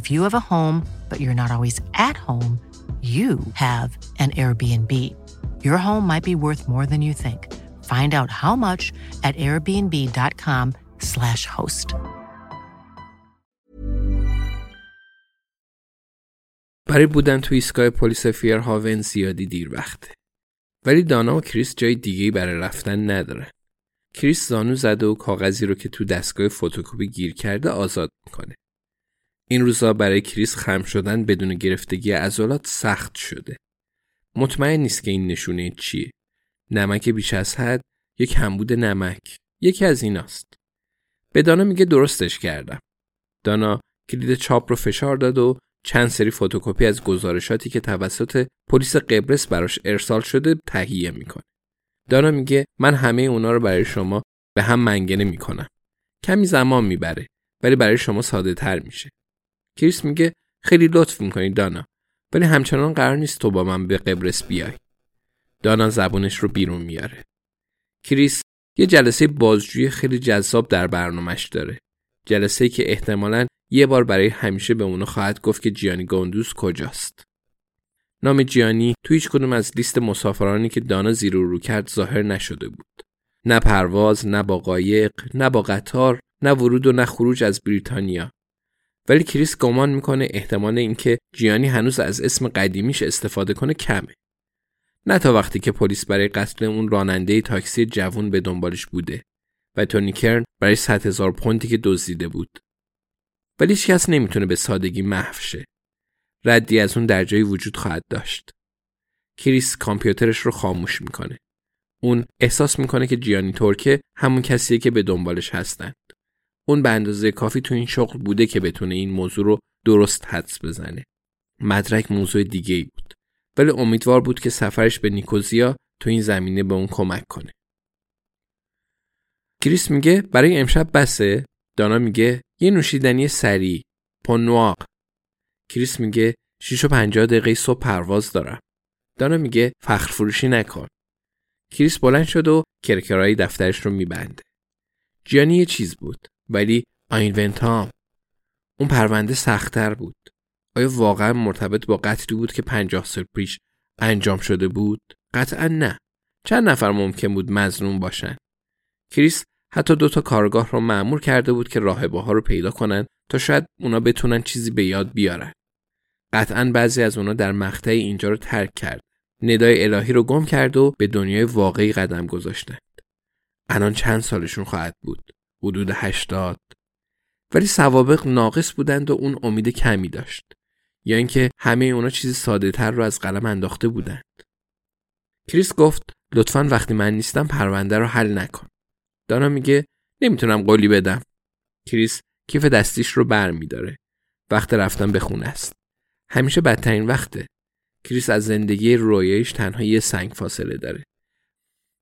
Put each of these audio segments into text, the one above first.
If you have a home, but you're not always at home, you have an Airbnb. Your home might be worth more than you think. Find out how much at airbnb.com/slash host. برای بودن تو ایستگاه پلیس فیرهاون زیادی دیر وقته. ولی دانا و کریس جای دیگه برای رفتن نداره. کریس زانو زده و کاغذی رو که تو دستگاه فتوکپی گیر کرده آزاد می‌کنه. این روزا برای کریس خم شدن بدون گرفتگی عضلات سخت شده. مطمئن نیست که این نشونه چیه. نمک بیش از حد یک کمبود نمک. یکی از ایناست. به دانا میگه درستش کردم. دانا کلید چاپ رو فشار داد و چند سری فتوکپی از گزارشاتی که توسط پلیس قبرس براش ارسال شده تهیه می‌کنه. دانا میگه من همه اونا رو برای شما به هم منگنه می‌کنم. کمی زمان می‌بره ولی برای شما ساده تر میشه. کریس میگه خیلی لطف می‌کنی دانا ولی همچنان قرار نیست تو با من به قبرس بیای. دانا زبونش رو بیرون میاره. کریس یه جلسه بازجویی خیلی جذاب در برنامهش داره. جلسه که احتمالاً یه بار برای همیشه به اونو خواهد گفت که جیانی گوندوز کجاست. نام جیانی تو هیچ کدوم از لیست مسافرانی که دانا زیر رو کرد ظاهر نشده بود. نه پرواز، نه با قایق، نه با قطار، نه ورود و نه خروج از بریتانیا. ولی کریس گمان می‌کنه احتمال اینکه جیانی هنوز از اسم قدیمیش استفاده کنه کمه. نه تا وقتی که پلیس برای قتل اون راننده تاکسی جوون به دنبالش بوده و تونی کرن برای 100 هزار پوندی که دزدیده بود. ولی هیچ کس نمی‌تونه به سادگی محو شه. ردی از اون در جایی وجود خواهد داشت. کریس کامپیوترش رو خاموش می‌کنه. اون احساس می‌کنه که جیانی تورکه همون کسیه که به دنبالش هستند. اون به اندازه کافی تو این شغل بوده که بتونه این موضوع رو درست حدس بزنه. مدرک موضوع دیگه ای بود. ولی امیدوار بود که سفرش به نیکوزیا تو این زمینه به اون کمک کنه. کریس میگه برای امشب بسه؟ دانا میگه یه نوشیدنی سریع پنواق. کریس میگه 6 و 50 دقیقه صبح پرواز دارم. دانا میگه فخر فروشی نکن. کریس بلند شد و کرکرای دفترش رو میبنده. جیانی یه چیز بود. ولی آینونتام اون پرونده سختتر بود. آیا واقعا مرتبط با قتلی بود که پنجاه سال پیش انجام شده بود؟ قطعا نه. چند نفر ممکن بود مظلوم باشن؟ کریس حتی دوتا کارآگاه رو مأمور کرده بود که راهبه ها رو پیدا کنن تا شاید اونا بتونن چیزی به یاد بیارن. قطعا بعضی از اونا در مقطع اینجا رو ترک کرد. ندای الهی رو گم کرد و به دنیای واقعی قدم گذاشتند. الان چند سالشون خواهد بود؟ حدود هشتاد. ولی سوابق ناقص بودند و اون امید کمی داشت. یا اینکه همه اونا چیز ساده تر رو از قلم انداخته بودند. کریس گفت لطفا وقتی من نیستم پرونده رو حل نکن. دانا میگه نمی‌تونم قولی بدم. کریس کیف دستیش رو بر میداره. وقت رفتن به خونه است. همیشه بدترین وقته. کریس از زندگی رویایش تنها یه سنگ فاصله داره.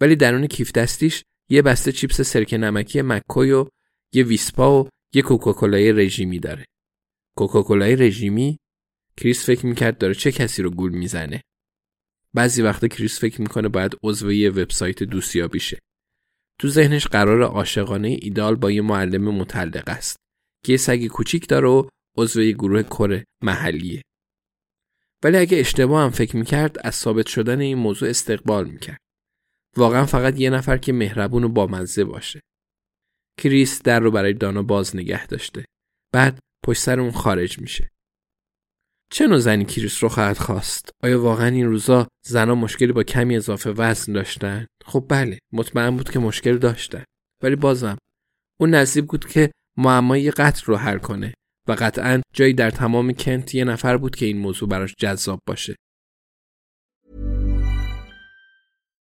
ولی درون کیف دستیش یه بسته چیپس سرکه نمکی مک‌کوی و یه ویسپا و یه کوکاکولای رژیمی داره. کوکاکولای رژیمی کریس فکر می‌کرد داره چه کسی رو گول می‌زنه. بعضی وقتا کریس فکر می‌کنه باید عضو یه وبسایت دوستیابی شه. تو ذهنش قرار عاشقانه ایدال با یه معلم مطلق است که یه سگ کوچیک داره و عضو یه گروه کره محلیه. ولی اگه اشتباه هم فکر می‌کرد از ثابت شدن این موضوع استقبال می‌کرد. واقعا فقط یه نفر که مهربون و بامزه باشه. کریس در رو برای دانا باز نگه داشته. بعد پشت سر اون خارج میشه. چه نوع زنی کریس رو خواهد خواست؟ آیا واقعا این روزا زنها مشکلی با کمی اضافه وزن داشتن؟ خب بله مطمئن بود که مشکل داشتن ولی بازم اون نصیب بود که معمای قتل رو حل کنه و قطعا جایی در تمام کنت یه نفر بود که این موضوع براش جذاب باشه.